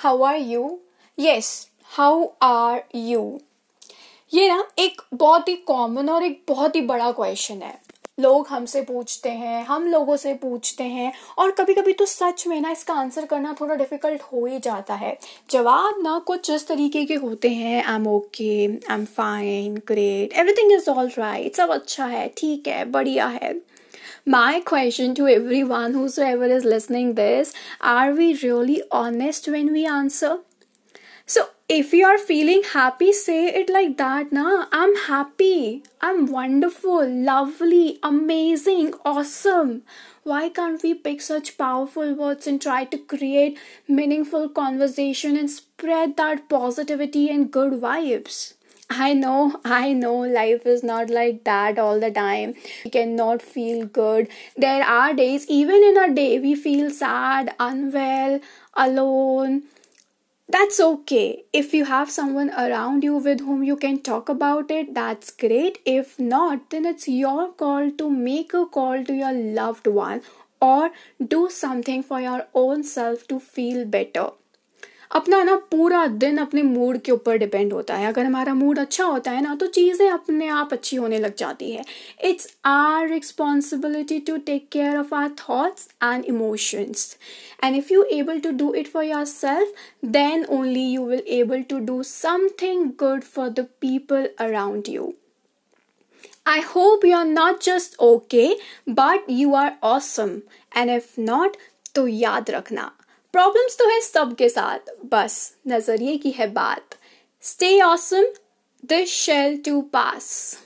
How are you yes how are you ये ना एक बहुत ही कॉमन और एक बहुत ही बड़ा क्वेश्चन है। लोग हमसे पूछते हैं, हम लोगों से पूछते हैं और कभी कभी तो सच में ना इसका आंसर करना थोड़ा डिफ़िकल्ट हो ही जाता है। जवाब ना कुछ इस तरीके के होते हैं I am okay I am fine great everything is all right सब अच्छा है, ठीक है, बढ़िया है। My question to everyone whosoever is listening this, are we really honest when we answer? So if you are feeling happy, say it like that, na. I'm happy. I'm wonderful, lovely, amazing, awesome. Why can't we pick such powerful words and try to create meaningful conversation and spread that positivity and good vibes? I know, I know life is not like that all the time. We cannot feel good. There are days, even in a day, we feel sad, unwell, alone. That's okay. If you have someone around you with whom you can talk about it, that's great. If not, then it's your call to make a call to your loved one or do something for your own self to feel better. अपना ना पूरा दिन अपने mood के ऊपर depend होता है। अगर हमारा मूड अच्छा होता है ना तो चीज़ें अपने आप अच्छी होने लग जाती है। It's our responsibility to take care of our thoughts and emotions and if you able to do it for your self then only you will able to do something good for the people around you I hope you are not just okay, but you are awesome. And if not, तो याद रखना। Problems तो है सबके साथ, बस नज़रिए की है बात। Stay awesome this shall too pass